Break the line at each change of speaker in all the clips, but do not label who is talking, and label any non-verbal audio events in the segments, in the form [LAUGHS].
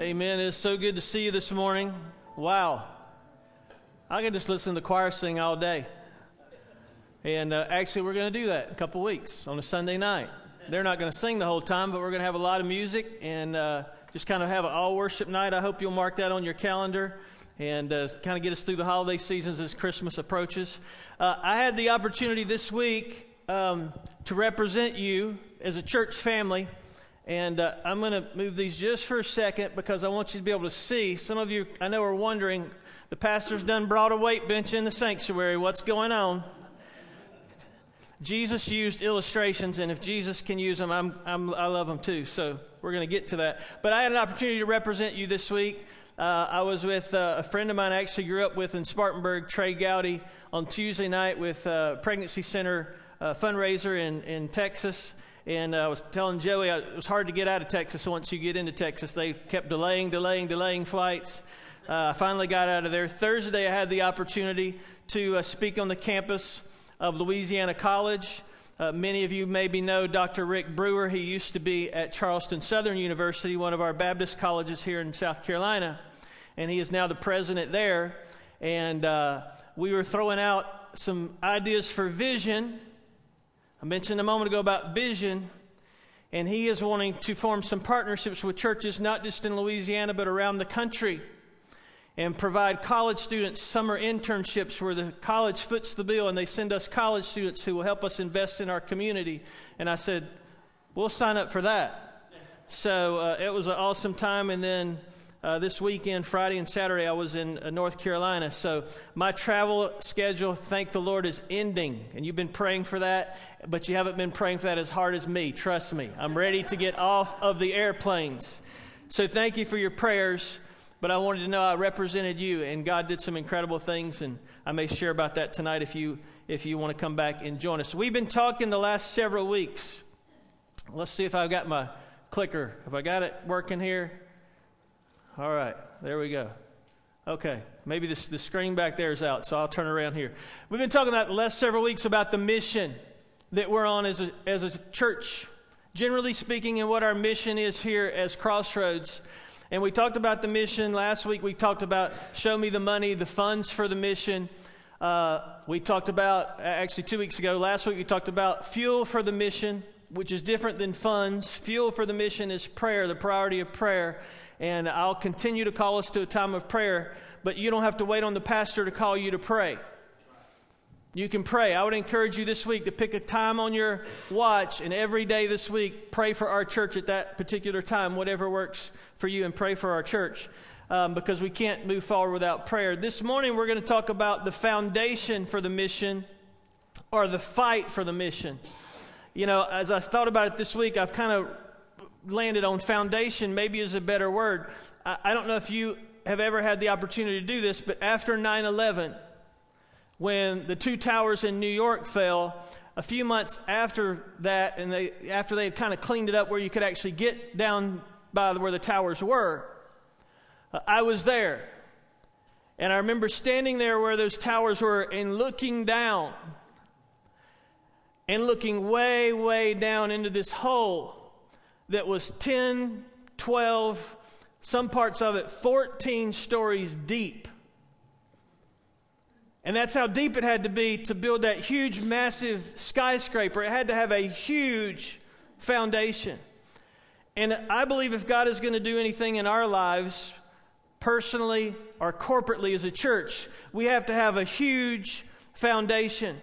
Amen. It's so good to see you this morning. Wow. I can just listen to the choir sing all day. And uh, actually, we're going to do that in a couple weeks on a Sunday night. They're not going to sing the whole time, but we're going to have a lot of music and uh, just kind of have an all worship night. I hope you'll mark that on your calendar and uh, kind of get us through the holiday seasons as Christmas approaches. Uh, I had the opportunity this week um, to represent you as a church family and uh, I'm going to move these just for a second because I want you to be able to see. Some of you, I know, are wondering the pastor's done brought a weight bench in the sanctuary. What's going on? Jesus used illustrations, and if Jesus can use them, I'm, I'm, i love them too. So we're going to get to that. But I had an opportunity to represent you this week. Uh, I was with uh, a friend of mine I actually grew up with in Spartanburg, Trey Gowdy, on Tuesday night with uh, Pregnancy Center uh, fundraiser in, in Texas. And uh, I was telling Joey uh, it was hard to get out of Texas once you get into Texas. They kept delaying, delaying, delaying flights. Uh, I finally got out of there. Thursday, I had the opportunity to uh, speak on the campus of Louisiana College. Uh, many of you maybe know Dr. Rick Brewer. He used to be at Charleston Southern University, one of our Baptist colleges here in South Carolina, and he is now the president there. And uh, we were throwing out some ideas for vision I mentioned a moment ago about vision, and he is wanting to form some partnerships with churches, not just in Louisiana, but around the country, and provide college students summer internships where the college foots the bill and they send us college students who will help us invest in our community. And I said, We'll sign up for that. So uh, it was an awesome time, and then uh, this weekend, Friday and Saturday, I was in uh, North Carolina. So my travel schedule, thank the Lord, is ending. And you've been praying for that, but you haven't been praying for that as hard as me. Trust me. I'm ready to get off of the airplanes. So thank you for your prayers. But I wanted to know I represented you, and God did some incredible things, and I may share about that tonight if you if you want to come back and join us. We've been talking the last several weeks. Let's see if I've got my clicker. Have I got it working here? All right, there we go. Okay, maybe this, the screen back there is out, so I'll turn around here. We've been talking about the last several weeks about the mission that we're on as a, as a church, generally speaking, and what our mission is here as Crossroads. And we talked about the mission last week. We talked about show me the money, the funds for the mission. Uh, we talked about, actually, two weeks ago, last week, we talked about fuel for the mission, which is different than funds. Fuel for the mission is prayer, the priority of prayer and I'll continue to call us to a time of prayer, but you don't have to wait on the pastor to call you to pray. You can pray. I would encourage you this week to pick a time on your watch and every day this week pray for our church at that particular time, whatever works for you, and pray for our church um, because we can't move forward without prayer. This morning we're going to talk about the foundation for the mission or the fight for the mission. You know, as I thought about it this week, I've kind of landed on foundation, maybe is a better word. I, I don't know if you have ever had the opportunity to do this, but after 9 11, when the two towers in New York fell, a few months after that, and they, after they had kind of cleaned it up where you could actually get down by where the towers were, uh, I was there. And I remember standing there where those towers were and looking down and looking way, way down into this hole that was 10, 12, some parts of it 14 stories deep. And that's how deep it had to be to build that huge, massive skyscraper. It had to have a huge foundation. And I believe if God is going to do anything in our lives, personally or corporately as a church, we have to have a huge foundation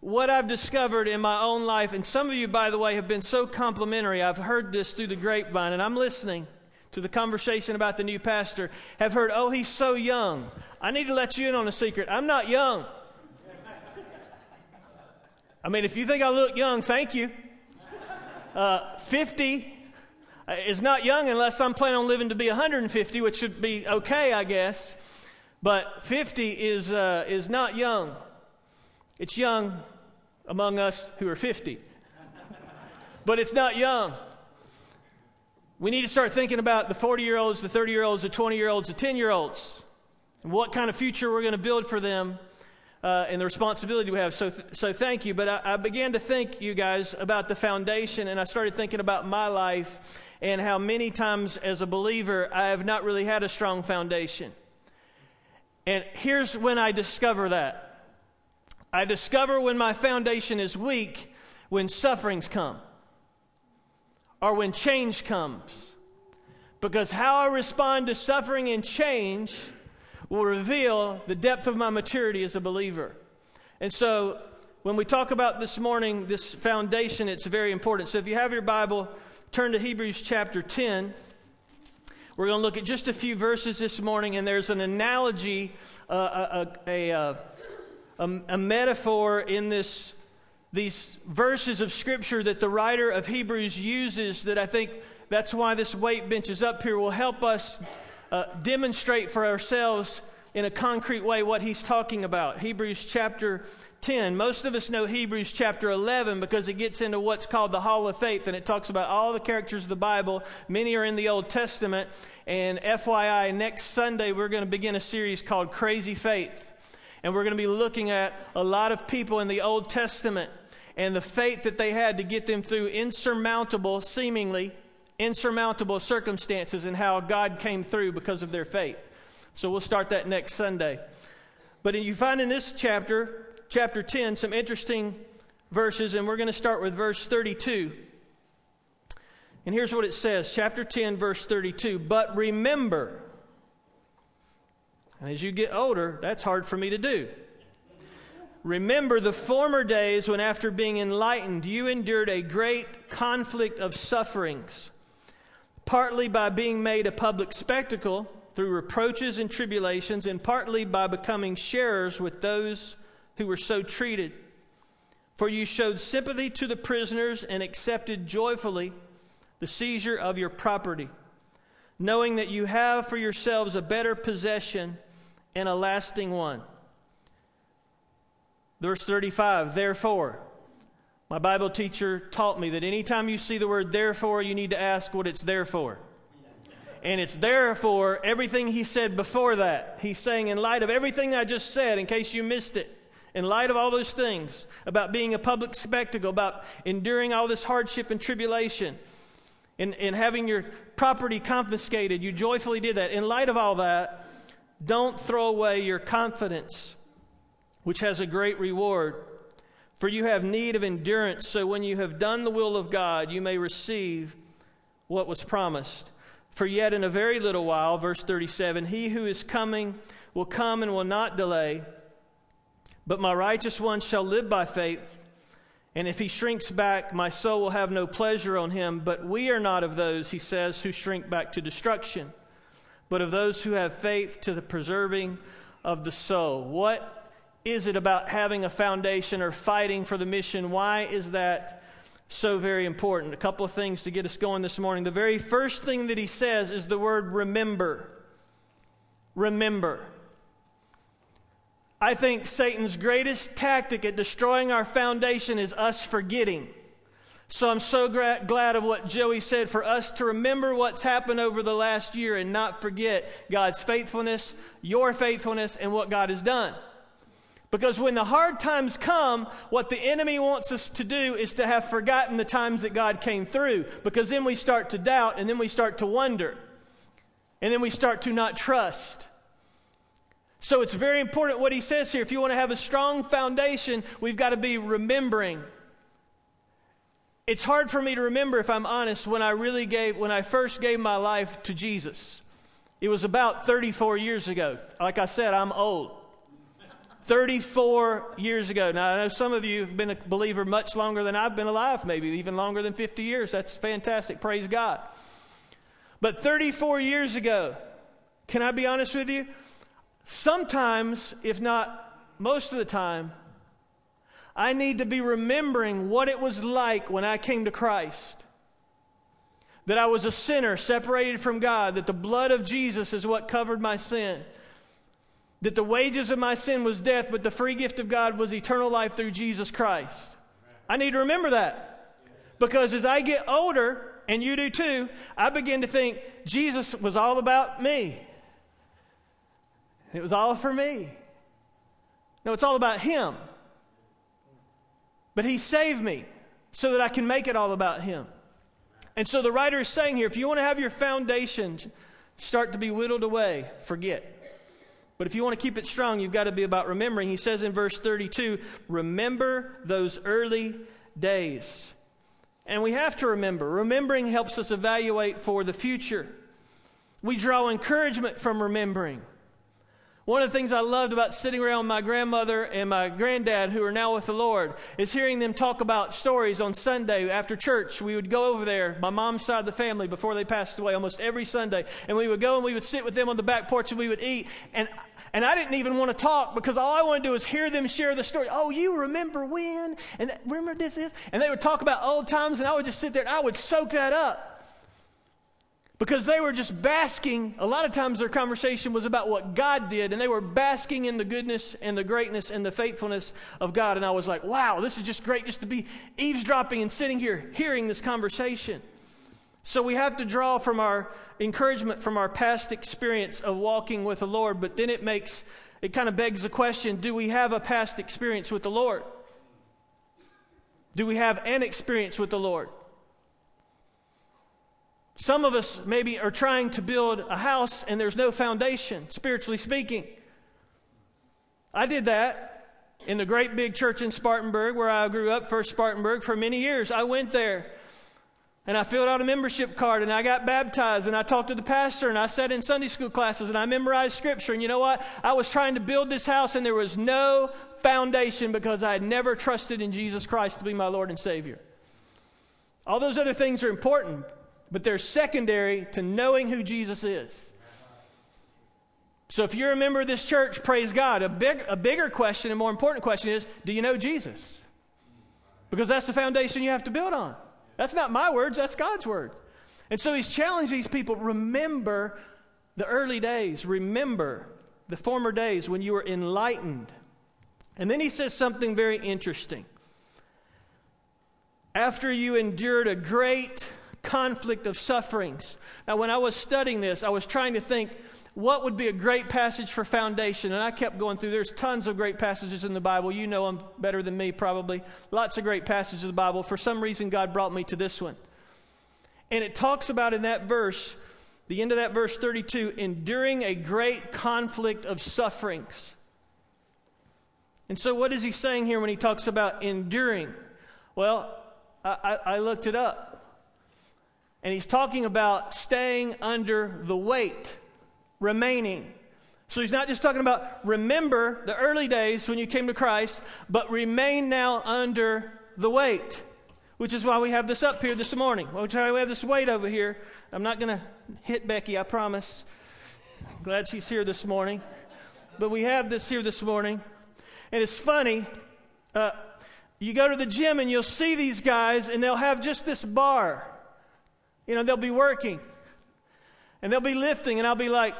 what I've discovered in my own life, and some of you, by the way, have been so complimentary. I've heard this through the grapevine, and I'm listening to the conversation about the new pastor. Have heard, oh, he's so young. I need to let you in on a secret. I'm not young. I mean, if you think I look young, thank you. Uh, 50 is not young unless I'm planning on living to be 150, which should be okay, I guess. But 50 is, uh, is not young. It's young among us who are 50, but it's not young. We need to start thinking about the 40 year olds, the 30 year olds, the 20 year olds, the 10 year olds, and what kind of future we're going to build for them uh, and the responsibility we have. So, th- so thank you. But I, I began to think, you guys, about the foundation, and I started thinking about my life. and how many times as a believer I have not really had a strong foundation. And here's when I discover that I discover when my foundation is weak when sufferings come or when change comes. Because how I respond to suffering and change will reveal the depth of my maturity as a believer. And so, when we talk about this morning, this foundation, it's very important. So, if you have your Bible, turn to Hebrews chapter 10. We're going to look at just a few verses this morning, and there's an analogy, uh, uh, uh a, a, a, a, metaphor in this, these verses of Scripture that the writer of Hebrews uses that I think that's why this weight bench is up here, will help us uh, demonstrate for ourselves in a concrete way what he's talking about. Hebrews chapter 10. Most of us know Hebrews chapter 11 because it gets into what's called the Hall of Faith and it talks about all the characters of the Bible. Many are in the Old Testament. And FYI, next Sunday we're going to begin a series called Crazy Faith. And we're going to be looking at a lot of people in the Old Testament and the faith that they had to get them through insurmountable, seemingly insurmountable circumstances and how God came through because of their faith. So we'll start that next Sunday. But you find in this chapter, chapter 10, some interesting verses, and we're going to start with verse 32. And here's what it says chapter 10, verse 32. But remember, and as you get older, that's hard for me to do. Remember the former days when, after being enlightened, you endured a great conflict of sufferings partly by being made a public spectacle through reproaches and tribulations, and partly by becoming sharers with those who were so treated. For you showed sympathy to the prisoners and accepted joyfully the seizure of your property, knowing that you have for yourselves a better possession and a lasting one. Verse 35 Therefore, my Bible teacher taught me that anytime you see the word therefore, you need to ask what it's there for. And it's there for everything he said before that. He's saying, in light of everything I just said, in case you missed it, in light of all those things about being a public spectacle, about enduring all this hardship and tribulation, and, and having your property confiscated, you joyfully did that. In light of all that, don't throw away your confidence, which has a great reward. For you have need of endurance, so when you have done the will of God, you may receive what was promised. For yet in a very little while, verse 37, he who is coming will come and will not delay. But my righteous one shall live by faith. And if he shrinks back, my soul will have no pleasure on him. But we are not of those, he says, who shrink back to destruction, but of those who have faith to the preserving of the soul. What is it about having a foundation or fighting for the mission? Why is that so very important? A couple of things to get us going this morning. The very first thing that he says is the word remember. Remember. I think Satan's greatest tactic at destroying our foundation is us forgetting. So I'm so gra- glad of what Joey said for us to remember what's happened over the last year and not forget God's faithfulness, your faithfulness, and what God has done. Because when the hard times come, what the enemy wants us to do is to have forgotten the times that God came through. Because then we start to doubt and then we start to wonder. And then we start to not trust. So it's very important what he says here. If you want to have a strong foundation, we've got to be remembering. It's hard for me to remember, if I'm honest, when I really gave, when I first gave my life to Jesus. It was about 34 years ago. Like I said, I'm old. 34 years ago. Now, I know some of you have been a believer much longer than I've been alive, maybe even longer than 50 years. That's fantastic. Praise God. But 34 years ago, can I be honest with you? Sometimes, if not most of the time, I need to be remembering what it was like when I came to Christ. That I was a sinner separated from God, that the blood of Jesus is what covered my sin that the wages of my sin was death, but the free gift of God was eternal life through Jesus Christ. I need to remember that. Because as I get older, and you do too, I begin to think Jesus was all about me. It was all for me. No, it's all about Him. But He saved me so that I can make it all about Him. And so the writer is saying here if you want to have your foundation start to be whittled away, forget. But if you want to keep it strong, you've got to be about remembering. He says in verse 32 remember those early days. And we have to remember. Remembering helps us evaluate for the future. We draw encouragement from remembering. One of the things I loved about sitting around my grandmother and my granddad, who are now with the Lord, is hearing them talk about stories on Sunday after church. We would go over there, my mom's side of the family, before they passed away, almost every Sunday. And we would go and we would sit with them on the back porch and we would eat. And and I didn't even want to talk because all I wanted to do was hear them share the story. Oh, you remember when? And that, remember this, is? And they would talk about old times, and I would just sit there and I would soak that up. Because they were just basking. A lot of times their conversation was about what God did, and they were basking in the goodness and the greatness and the faithfulness of God. And I was like, wow, this is just great just to be eavesdropping and sitting here hearing this conversation. So we have to draw from our encouragement from our past experience of walking with the Lord, but then it makes, it kind of begs the question do we have a past experience with the Lord? Do we have an experience with the Lord? Some of us maybe are trying to build a house and there's no foundation, spiritually speaking. I did that in the great big church in Spartanburg where I grew up, First Spartanburg, for many years. I went there and I filled out a membership card and I got baptized and I talked to the pastor and I sat in Sunday school classes and I memorized scripture. And you know what? I was trying to build this house and there was no foundation because I had never trusted in Jesus Christ to be my Lord and Savior. All those other things are important, but they're secondary to knowing who Jesus is. So if you're a member of this church, praise God. A, big, a bigger question and more important question is do you know Jesus? Because that's the foundation you have to build on. That's not my words, that's God's word. And so he's challenged these people remember the early days, remember the former days when you were enlightened. And then he says something very interesting. After you endured a great conflict of sufferings. Now, when I was studying this, I was trying to think what would be a great passage for foundation. And I kept going through. There's tons of great passages in the Bible. You know them better than me, probably. Lots of great passages of the Bible. For some reason, God brought me to this one. And it talks about in that verse, the end of that verse 32, enduring a great conflict of sufferings. And so, what is he saying here when he talks about enduring? Well, I, I looked it up. And he's talking about staying under the weight, remaining. So he's not just talking about remember the early days when you came to Christ, but remain now under the weight, which is why we have this up here this morning. Which is why we have this weight over here. I'm not going to hit Becky, I promise. Glad she's here this morning. But we have this here this morning. And it's funny. Uh, you go to the gym and you'll see these guys, and they'll have just this bar. You know, they'll be working and they'll be lifting, and I'll be like,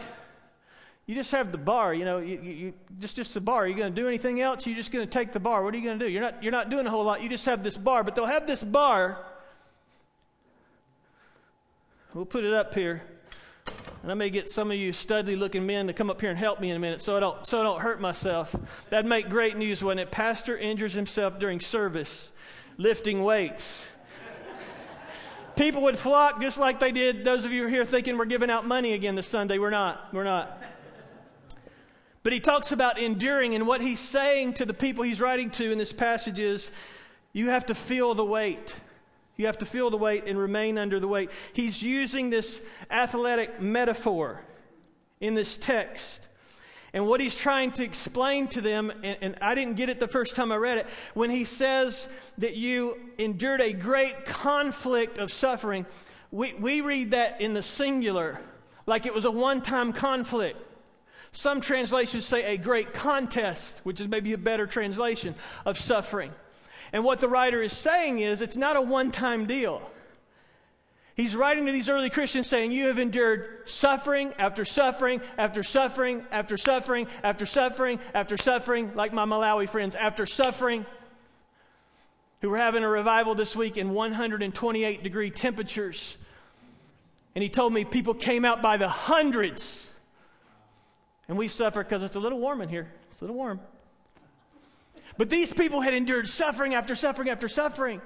you just have the bar, you know, you, you, just just the bar. Are you going to do anything else? You're just going to take the bar. What are you going to do? You're not you're not doing a whole lot. You just have this bar, but they'll have this bar. We'll put it up here, and I may get some of you studly looking men to come up here and help me in a minute, so I don't so I don't hurt myself. That'd make great news when a pastor injures himself during service, lifting weights people would flock just like they did. Those of you here thinking we're giving out money again this Sunday, we're not. We're not. But he talks about enduring, and what he's saying to the people he's writing to in this passage is you have to feel the weight. You have to feel the weight and remain under the weight. He's using this athletic metaphor in this text. And what he's trying to explain to them, and, and, I didn't get it the first time I read it, when he says that you endured a great conflict of suffering, we, we read that in the singular, like it was a one time conflict. Some translations say a great contest, which is maybe a better translation of suffering. And what the writer is saying is it's not a one time deal. He's writing to these early Christians saying, You have endured suffering after suffering after suffering after suffering after suffering after suffering, like my Malawi friends, after suffering, who were having a revival this week in 128 degree temperatures. And he told me people came out by the hundreds. And we suffer because it's a little warm in here. It's a little warm. But these people had endured suffering after suffering after suffering.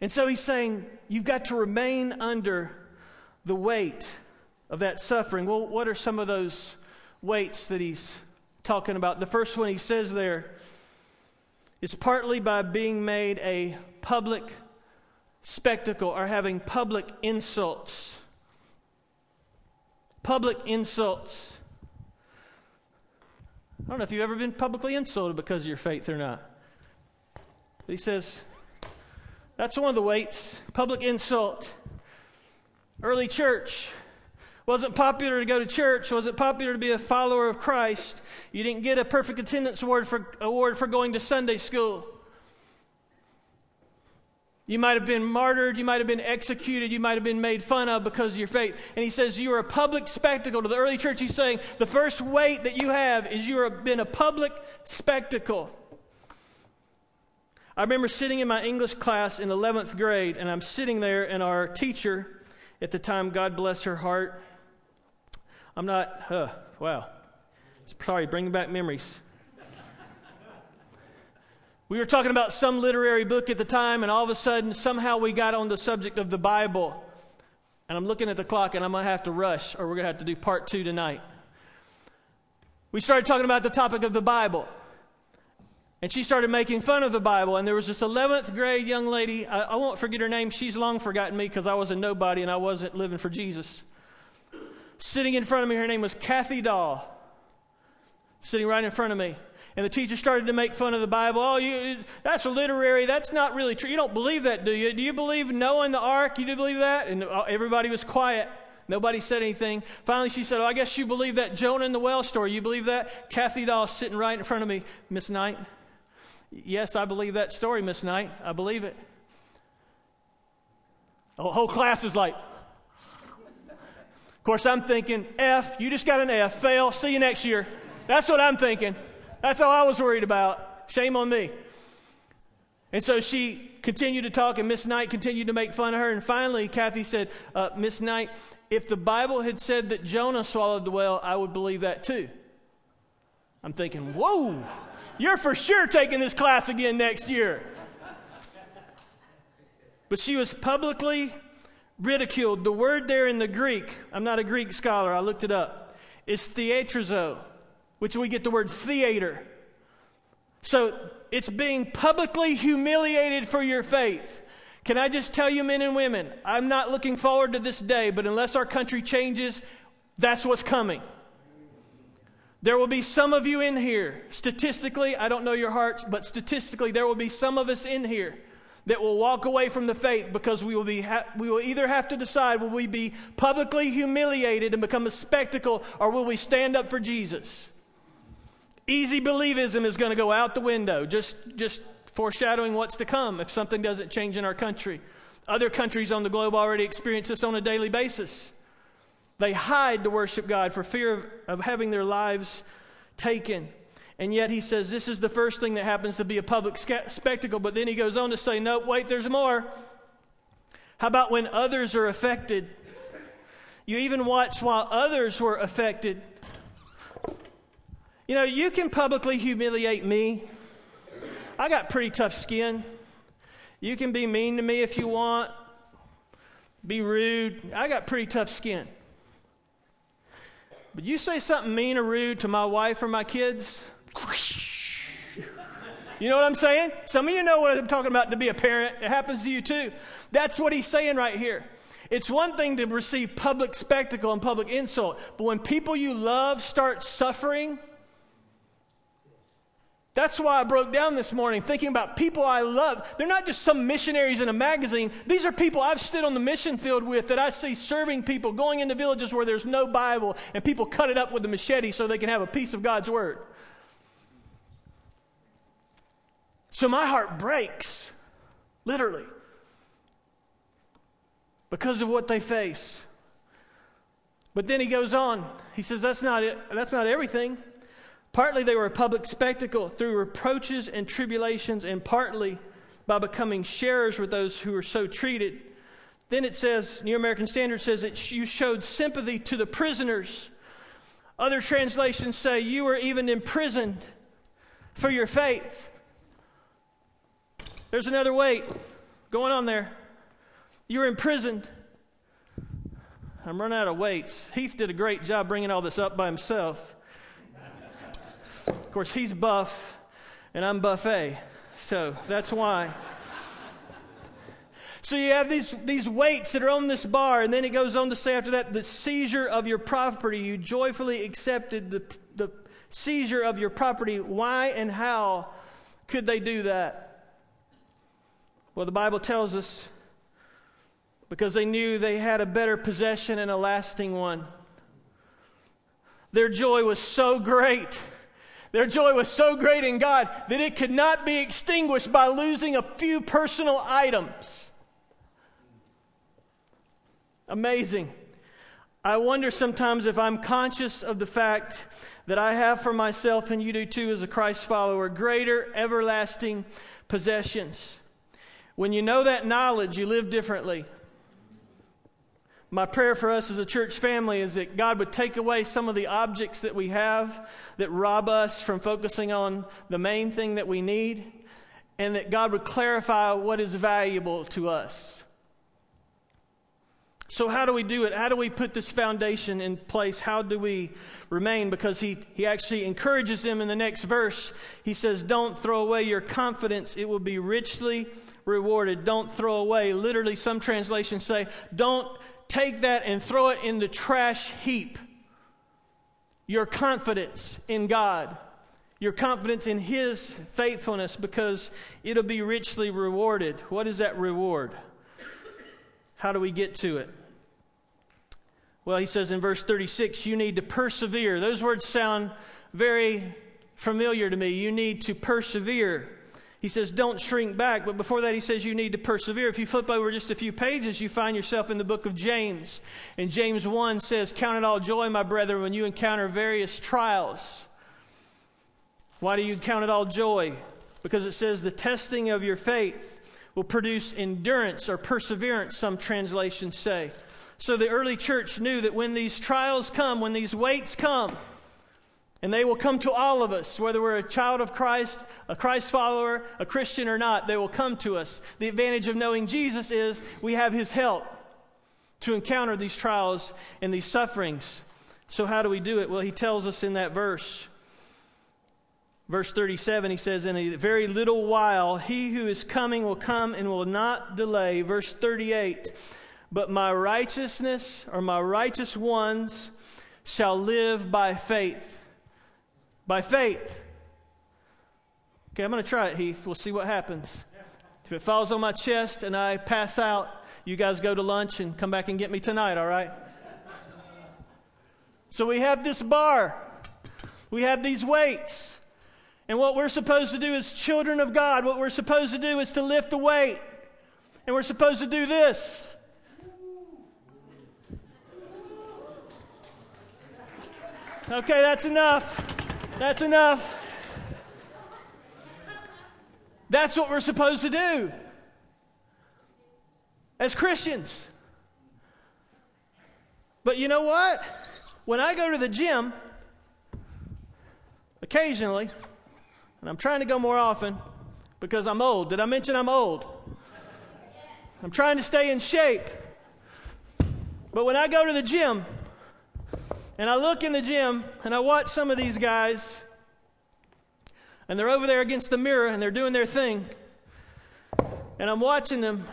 And so he's saying, you've got to remain under the weight of that suffering. Well, what are some of those weights that he's talking about? The first one he says there is partly by being made a public spectacle or having public insults. Public insults. I don't know if you've ever been publicly insulted because of your faith or not. But he says, that's one of the weights public insult. Early church. Wasn't popular to go to church. Wasn't popular to be a follower of Christ. You didn't get a perfect attendance award for, award for going to Sunday school. You might have been martyred. You might have been executed. You might have been made fun of because of your faith. And he says you are a public spectacle. To the early church, he's saying the first weight that you have is you have been a public spectacle. I remember sitting in my English class in 11th grade, and I'm sitting there, and our teacher at the time, God bless her heart, I'm not, uh, wow. Sorry, bringing back memories. We were talking about some literary book at the time, and all of a sudden, somehow we got on the subject of the Bible. And I'm looking at the clock, and I'm going to have to rush, or we're going to have to do part two tonight. We started talking about the topic of the Bible. And she started making fun of the Bible. And there was this 11th grade young lady. I, I won't forget her name. She's long forgotten me because I was a nobody and I wasn't living for Jesus. Sitting in front of me, her name was Kathy Dahl. Sitting right in front of me. And the teacher started to make fun of the Bible. Oh, you, that's literary. That's not really true. You don't believe that, do you? Do you believe Noah and the ark? You do believe that? And everybody was quiet. Nobody said anything. Finally, she said, Oh, I guess you believe that Jonah and the well story. You believe that? Kathy Dahl sitting right in front of me. Miss Knight. Yes, I believe that story, Miss Knight. I believe it. The whole class is like, of course, I'm thinking, F, you just got an F, fail, see you next year. That's what I'm thinking. That's all I was worried about. Shame on me. And so she continued to talk, and Miss Knight continued to make fun of her. And finally, Kathy said, uh, Miss Knight, if the Bible had said that Jonah swallowed the whale, I would believe that too. I'm thinking, whoa, you're for sure taking this class again next year. But she was publicly ridiculed. The word there in the Greek, I'm not a Greek scholar, I looked it up, is theatrizo, which we get the word theater. So it's being publicly humiliated for your faith. Can I just tell you, men and women, I'm not looking forward to this day, but unless our country changes, that's what's coming. There will be some of you in here, statistically, I don't know your hearts, but statistically, there will be some of us in here that will walk away from the faith because we will, be ha- we will either have to decide will we be publicly humiliated and become a spectacle or will we stand up for Jesus? Easy believism is going to go out the window, just, just foreshadowing what's to come if something doesn't change in our country. Other countries on the globe already experience this on a daily basis. They hide to worship God for fear of, of having their lives taken. And yet he says this is the first thing that happens to be a public spectacle. But then he goes on to say, no, wait, there's more. How about when others are affected? You even watch while others were affected. You know, you can publicly humiliate me. I got pretty tough skin. You can be mean to me if you want, be rude. I got pretty tough skin. But you say something mean or rude to my wife or my kids, you know what I'm saying? Some of you know what I'm talking about to be a parent. It happens to you too. That's what he's saying right here. It's one thing to receive public spectacle and public insult, but when people you love start suffering, that's why I broke down this morning thinking about people I love. They're not just some missionaries in a magazine. These are people I've stood on the mission field with that I see serving people, going into villages where there's no Bible, and people cut it up with a machete so they can have a piece of God's Word. So my heart breaks, literally, because of what they face. But then he goes on. He says, That's not it. That's not everything. Partly they were a public spectacle through reproaches and tribulations, and partly by becoming sharers with those who were so treated. Then it says, New American Standard says that you showed sympathy to the prisoners. Other translations say you were even imprisoned for your faith. There's another weight. going on there? You were imprisoned. I'm running out of weights. Heath did a great job bringing all this up by himself. Course, he's buff and I'm buffet. So that's why. So you have these, these weights that are on this bar, and then it goes on to say after that, the seizure of your property. You joyfully accepted the, the seizure of your property. Why and how could they do that? Well, the Bible tells us because they knew they had a better possession and a lasting one. Their joy was so great. Their joy was so great in God that it could not be extinguished by losing a few personal items. Amazing. I wonder sometimes if I'm conscious of the fact that I have for myself, and you do too as a Christ follower, greater everlasting possessions. When you know that knowledge, you live differently. My prayer for us as a church family is that God would take away some of the objects that we have that rob us from focusing on the main thing that we need, and that God would clarify what is valuable to us. So, how do we do it? How do we put this foundation in place? How do we remain? Because he, he actually encourages them in the next verse. He says, Don't throw away your confidence, it will be richly rewarded. Don't throw away. Literally, some translations say, Don't take that and throw it in the trash heap. Your confidence in God, your confidence in His faithfulness, because it'll be richly rewarded. What is that reward? How do we get to it? Well, he says in verse 36, you need to persevere. Those words sound very familiar to me. You need to persevere. He says, don't shrink back. But before that, he says you need to persevere. If you flip over just a few pages, you find yourself in the book of James. And James 1 says, Count it all joy, my brethren, when you encounter various trials. Why do you count it all joy? Because it says the testing of your faith will produce endurance or perseverance, some translations say. So the early church knew that when these trials come, when these weights come, and they will come to all of us, whether we're a child of Christ, a Christ follower, a Christian or not, they will come to us. The advantage of knowing Jesus is we have his help to encounter these trials and these sufferings. So, how do we do it? Well, he tells us in that verse. Verse 37, he says, In a very little while, he who is coming will come and will not delay. Verse 38, but my righteousness or my righteous ones shall live by faith. By faith. Okay, I'm going to try it, Heath. We'll see what happens. If it falls on my chest and I pass out, you guys go to lunch and come back and get me tonight, all right? So we have this bar, we have these weights. And what we're supposed to do as children of God, what we're supposed to do is to lift the weight. And we're supposed to do this. Okay, that's enough. That's enough. That's what we're supposed to do as Christians. But you know what? When I go to the gym, occasionally, and I'm trying to go more often because I'm old. Did I mention I'm old? I'm trying to stay in shape. But when I go to the gym and I look in the gym and I watch some of these guys and they're over there against the mirror and they're doing their thing, and I'm watching them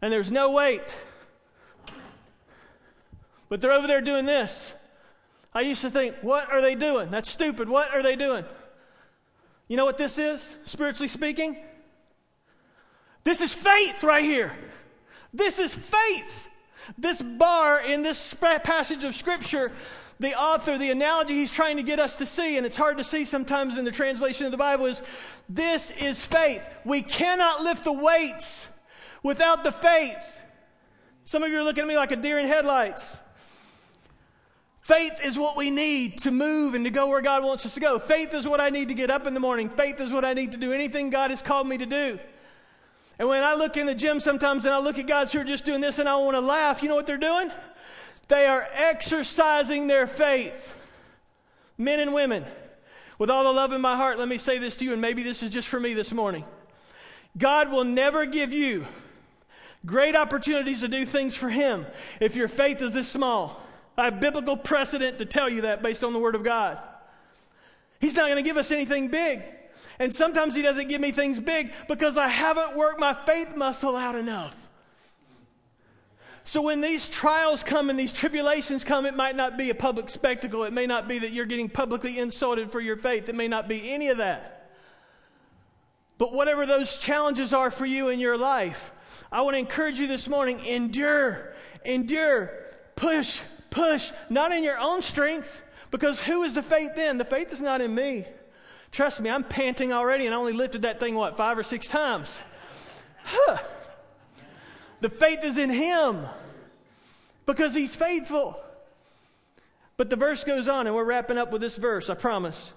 and there's no weight, but they're over there doing this. I used to think, what are they doing? That's stupid. What are they doing? You know what this is, spiritually speaking? This is faith right here. This is faith. This bar in this passage of Scripture, the author, the analogy he's trying to get us to see, and it's hard to see sometimes in the translation of the Bible, is this is faith. We cannot lift the weights without the faith. Some of you are looking at me like a deer in headlights. Faith is what we need to move and to go where God wants us to go. Faith is what I need to get up in the morning. Faith is what I need to do anything God has called me to do. And when I look in the gym sometimes and I look at guys who are just doing this and I want to laugh, you know what they're doing? They are exercising their faith. Men and women, with all the love in my heart, let me say this to you, and maybe this is just for me this morning. God will never give you great opportunities to do things for Him if your faith is this small. I have biblical precedent to tell you that based on the Word of God. He's not going to give us anything big. And sometimes He doesn't give me things big because I haven't worked my faith muscle out enough. So when these trials come and these tribulations come, it might not be a public spectacle. It may not be that you're getting publicly insulted for your faith. It may not be any of that. But whatever those challenges are for you in your life, I want to encourage you this morning endure, endure, push, push, not in your own strength, because who is the faith then? The faith is not in me. Trust me, I'm panting already and I only lifted that thing, what, five or six times? Huh. The faith is in Him because He's faithful. But the verse goes on, and we're wrapping up with this verse, I promise.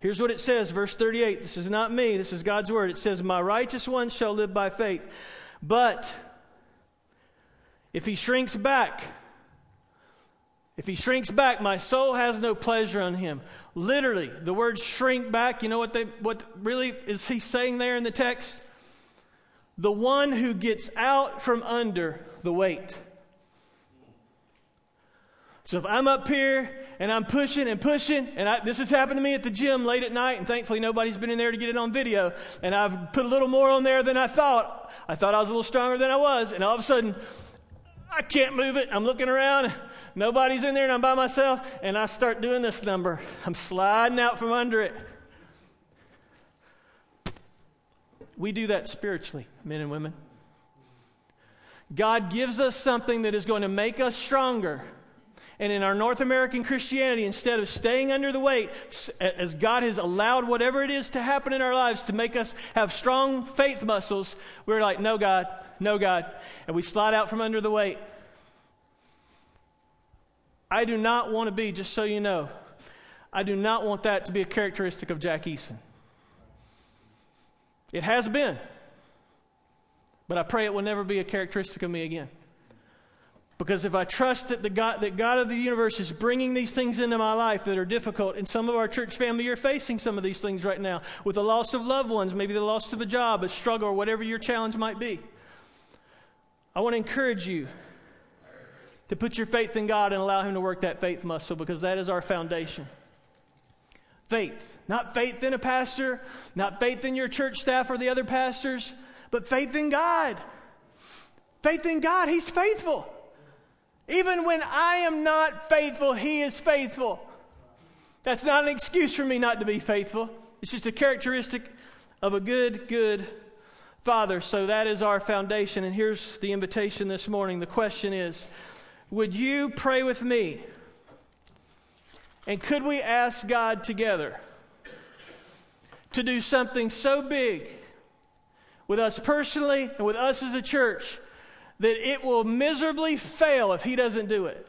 Here's what it says, verse 38. This is not me, this is God's word. It says, My righteous one shall live by faith. But if he shrinks back, if he shrinks back, my soul has no pleasure on him. Literally, the word shrink back, you know what they what really is he saying there in the text? The one who gets out from under the weight. So if I'm up here and I'm pushing and pushing, and I, this has happened to me at the gym late at night, and thankfully nobody's been in there to get it on video, and I've put a little more on there than I thought. I thought I was a little stronger than I was, and all of a sudden, I can't move it. I'm looking around, Nobody's in there and I'm by myself, and I start doing this number. I'm sliding out from under it. We do that spiritually, men and women. God gives us something that is going to make us stronger. And in our North American Christianity, instead of staying under the weight, as God has allowed whatever it is to happen in our lives to make us have strong faith muscles, we're like, no, God, no, God. And we slide out from under the weight. I do not want to be, just so you know, I do not want that to be a characteristic of Jack Eason. It has been. But I pray it will never be a characteristic of me again. Because if I trust that the God, that God of the universe is bringing these things into my life that are difficult, and some of our church family are facing some of these things right now with the loss of loved ones, maybe the loss of a job, a struggle, or whatever your challenge might be. I want to encourage you to put your faith in God and allow Him to work that faith muscle because that is our foundation. Faith. Not faith in a pastor, not faith in your church staff or the other pastors, but faith in God. Faith in God. He's faithful. Even when I am not faithful, He is faithful. That's not an excuse for me not to be faithful. It's just a characteristic of a good, good Father. So that is our foundation. And here's the invitation this morning. The question is would you pray with me? And could we ask God together to do something so big with us personally and with us as a church that it will miserably fail if He doesn't do it?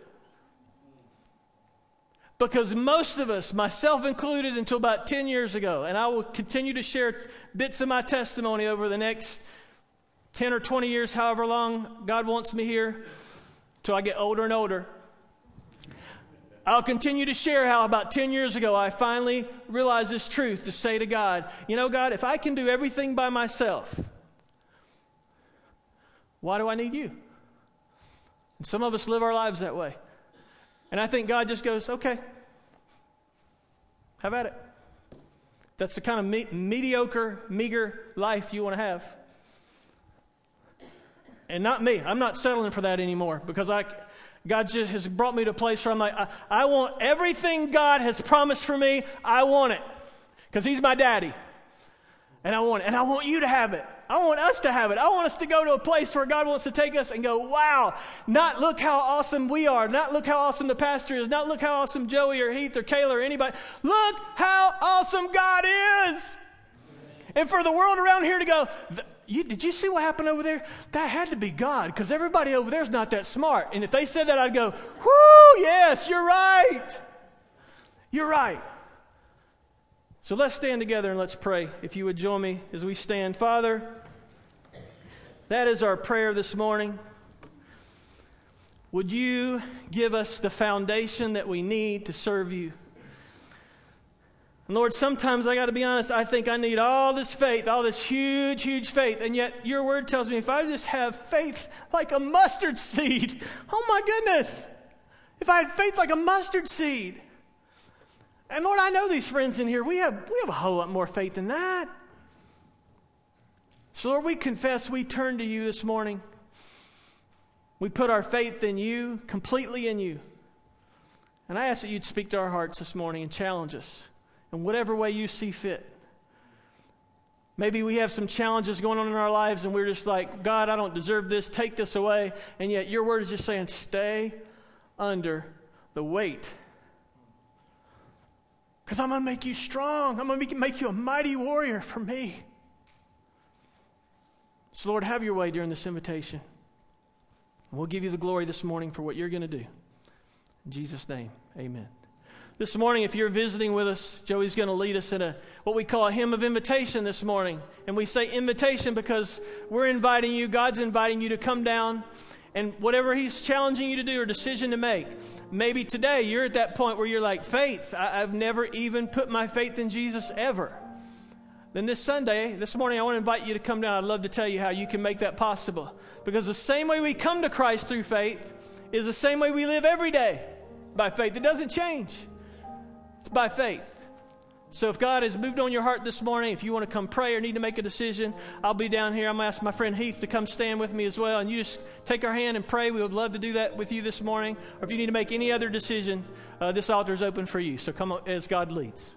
Because most of us, myself included, until about 10 years ago, and I will continue to share bits of my testimony over the next 10 or 20 years, however long God wants me here till I get older and older. I'll continue to share how about 10 years ago I finally realized this truth to say to God, you know, God, if I can do everything by myself, why do I need you? And some of us live our lives that way. And I think God just goes, okay, have at it. That's the kind of me- mediocre, meager life you want to have and not me. I'm not settling for that anymore because I, God just has brought me to a place where I'm like, I, I want everything God has promised for me. I want it because He's my daddy. And I want it. And I want you to have it. I want us to have it. I want us to go to a place where God wants to take us and go, wow, not look how awesome we are, not look how awesome the pastor is, not look how awesome Joey or Heath or Kayla or anybody. Look how awesome God is. And for the world around here to go, you, did you see what happened over there? That had to be God because everybody over there is not that smart. And if they said that, I'd go, whoo, yes, you're right. You're right. So let's stand together and let's pray. If you would join me as we stand. Father, that is our prayer this morning. Would you give us the foundation that we need to serve you? And Lord, sometimes I got to be honest, I think I need all this faith, all this huge, huge faith. And yet your word tells me if I just have faith like a mustard [LAUGHS] seed, oh my goodness, if I had faith like a mustard seed. And Lord, I know these friends in here, we have, we have a whole lot more faith than that. So, Lord, we confess we turn to you this morning. We put our faith in you, completely in you. And I ask that you'd speak to our hearts this morning and challenge us in whatever way you see fit. Maybe we have some challenges going on in our lives and we're just like, God, I don't deserve this, take this away. And yet your word is just saying, stay under the weight. Because I'm going to make you strong. I'm going to make you a mighty warrior for me. So, Lord, have your way during this invitation. we'll give you the glory this morning for what you're going to do. In Jesus' name, amen. This morning, if you're visiting with us, Joey's going to lead us in a what we call a hymn of invitation this morning. And we say invitation because we're inviting you, God's inviting you to come down and whatever He's challenging you to do or decision to make. Maybe today you're at that point where you're like, faith, I, I've never even put my faith in Jesus ever then this Sunday, this morning, I want to invite you to come down. I'd love to tell you how you can make that possible. Because the same way we come to Christ through faith is the same way we live every day by faith. It doesn't change, by faith. So if God has moved on your heart this morning, if you want to come pray or need to make a decision, I'll be down here. I'm going to ask my friend Heath to come stand with me as well. And you just take our hand and pray. We would love to do that with you this morning. Or if you need to make any other decision, uh, this altar is open for you. So come as God leads.